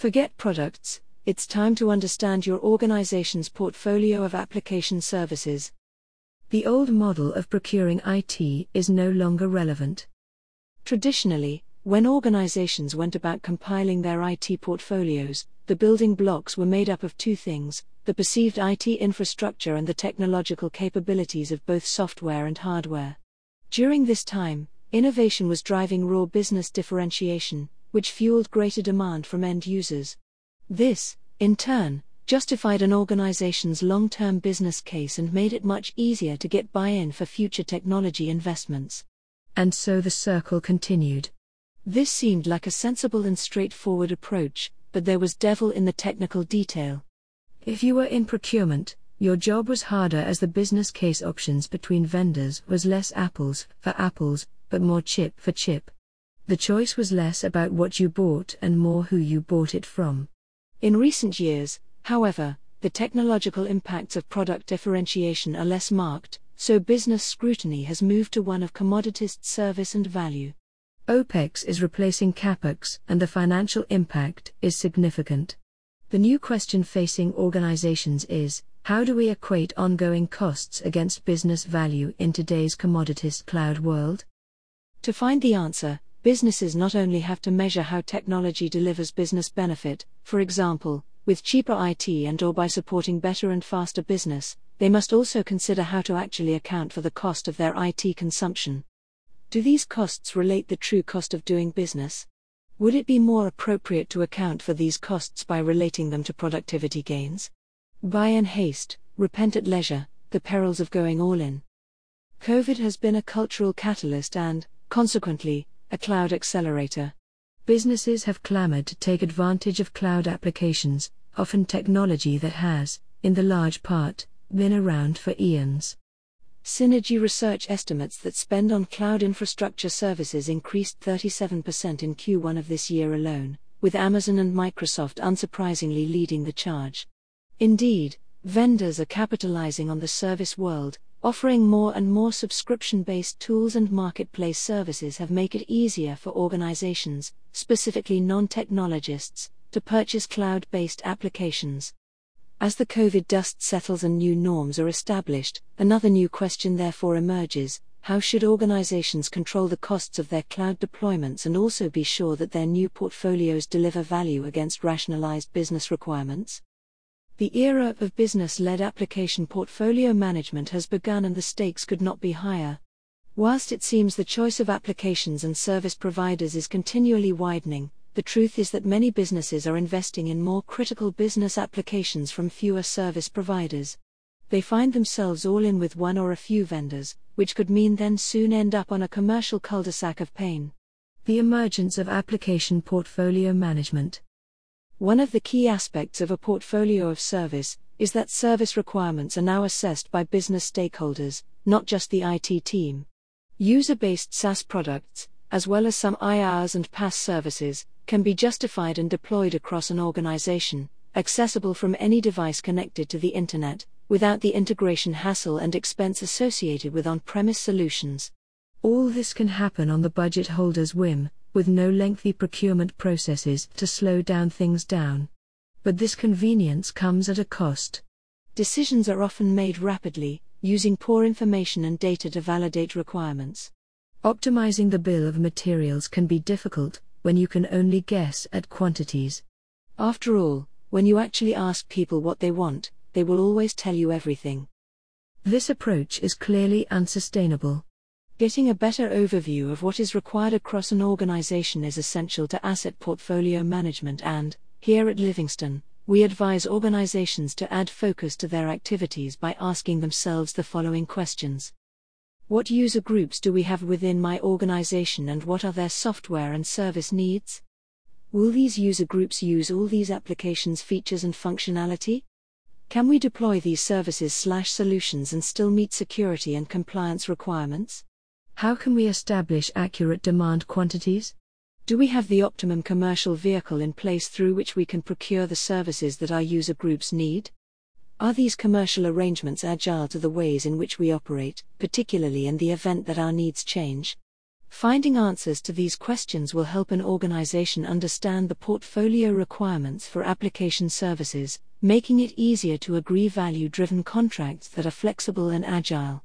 Forget products, it's time to understand your organization's portfolio of application services. The old model of procuring IT is no longer relevant. Traditionally, when organizations went about compiling their IT portfolios, the building blocks were made up of two things the perceived IT infrastructure and the technological capabilities of both software and hardware. During this time, innovation was driving raw business differentiation, which fueled greater demand from end users. This, in turn, justified an organization's long term business case and made it much easier to get buy in for future technology investments. And so the circle continued. This seemed like a sensible and straightforward approach, but there was devil in the technical detail. If you were in procurement, your job was harder as the business case options between vendors was less apples for apples, but more chip for chip. The choice was less about what you bought and more who you bought it from. In recent years, however, the technological impacts of product differentiation are less marked, so business scrutiny has moved to one of commoditist service and value. OPEX is replacing CAPEX, and the financial impact is significant. The new question facing organizations is how do we equate ongoing costs against business value in today's commoditist cloud world? To find the answer, businesses not only have to measure how technology delivers business benefit, for example, with cheaper IT and or by supporting better and faster business, they must also consider how to actually account for the cost of their IT consumption. Do these costs relate the true cost of doing business? Would it be more appropriate to account for these costs by relating them to productivity gains? Buy in haste, repent at leisure, the perils of going all in. COVID has been a cultural catalyst and, consequently, a cloud accelerator. Businesses have clamored to take advantage of cloud applications, often technology that has, in the large part, been around for eons. Synergy Research estimates that spend on cloud infrastructure services increased 37% in Q1 of this year alone, with Amazon and Microsoft unsurprisingly leading the charge. Indeed, vendors are capitalizing on the service world, offering more and more subscription-based tools and marketplace services have made it easier for organizations, specifically non-technologists, to purchase cloud-based applications. As the COVID dust settles and new norms are established, another new question therefore emerges how should organizations control the costs of their cloud deployments and also be sure that their new portfolios deliver value against rationalized business requirements? The era of business led application portfolio management has begun and the stakes could not be higher. Whilst it seems the choice of applications and service providers is continually widening, the truth is that many businesses are investing in more critical business applications from fewer service providers. They find themselves all in with one or a few vendors, which could mean then soon end up on a commercial cul de sac of pain. The emergence of application portfolio management. One of the key aspects of a portfolio of service is that service requirements are now assessed by business stakeholders, not just the IT team. User based SaaS products, as well as some IaaS and PaaS services, can be justified and deployed across an organization, accessible from any device connected to the Internet, without the integration hassle and expense associated with on premise solutions. All this can happen on the budget holder's whim, with no lengthy procurement processes to slow down things down. But this convenience comes at a cost. Decisions are often made rapidly, using poor information and data to validate requirements. Optimizing the bill of materials can be difficult, when you can only guess at quantities. After all, when you actually ask people what they want, they will always tell you everything. This approach is clearly unsustainable. Getting a better overview of what is required across an organization is essential to asset portfolio management, and, here at Livingstone, we advise organizations to add focus to their activities by asking themselves the following questions what user groups do we have within my organization and what are their software and service needs? Will these user groups use all these applications features and functionality? Can we deploy these services slash solutions and still meet security and compliance requirements? How can we establish accurate demand quantities? Do we have the optimum commercial vehicle in place through which we can procure the services that our user groups need? Are these commercial arrangements agile to the ways in which we operate, particularly in the event that our needs change? Finding answers to these questions will help an organization understand the portfolio requirements for application services, making it easier to agree value driven contracts that are flexible and agile.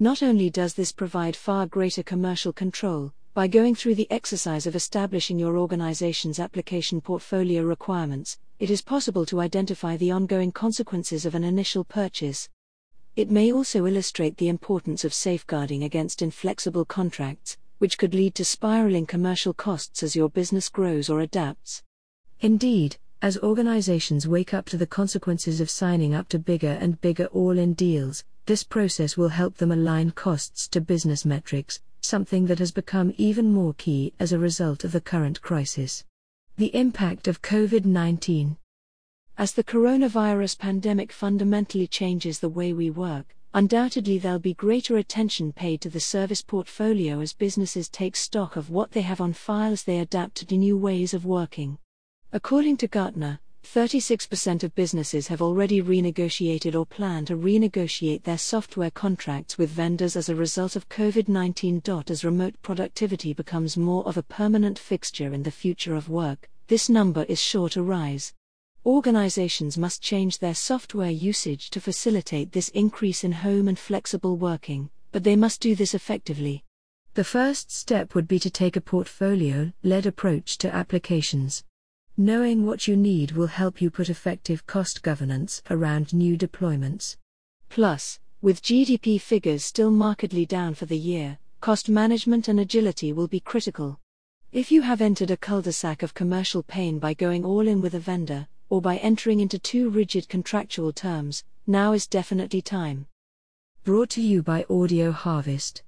Not only does this provide far greater commercial control, by going through the exercise of establishing your organization's application portfolio requirements, it is possible to identify the ongoing consequences of an initial purchase. It may also illustrate the importance of safeguarding against inflexible contracts, which could lead to spiraling commercial costs as your business grows or adapts. Indeed, as organizations wake up to the consequences of signing up to bigger and bigger all in deals, this process will help them align costs to business metrics, something that has become even more key as a result of the current crisis. The impact of COVID 19. As the coronavirus pandemic fundamentally changes the way we work, Undoubtedly, there'll be greater attention paid to the service portfolio as businesses take stock of what they have on file as they adapt to new ways of working. According to Gartner, 36% of businesses have already renegotiated or plan to renegotiate their software contracts with vendors as a result of COVID 19. As remote productivity becomes more of a permanent fixture in the future of work, this number is sure to rise. Organizations must change their software usage to facilitate this increase in home and flexible working, but they must do this effectively. The first step would be to take a portfolio led approach to applications. Knowing what you need will help you put effective cost governance around new deployments. Plus, with GDP figures still markedly down for the year, cost management and agility will be critical. If you have entered a cul de sac of commercial pain by going all in with a vendor, or by entering into too rigid contractual terms, now is definitely time. Brought to you by Audio Harvest.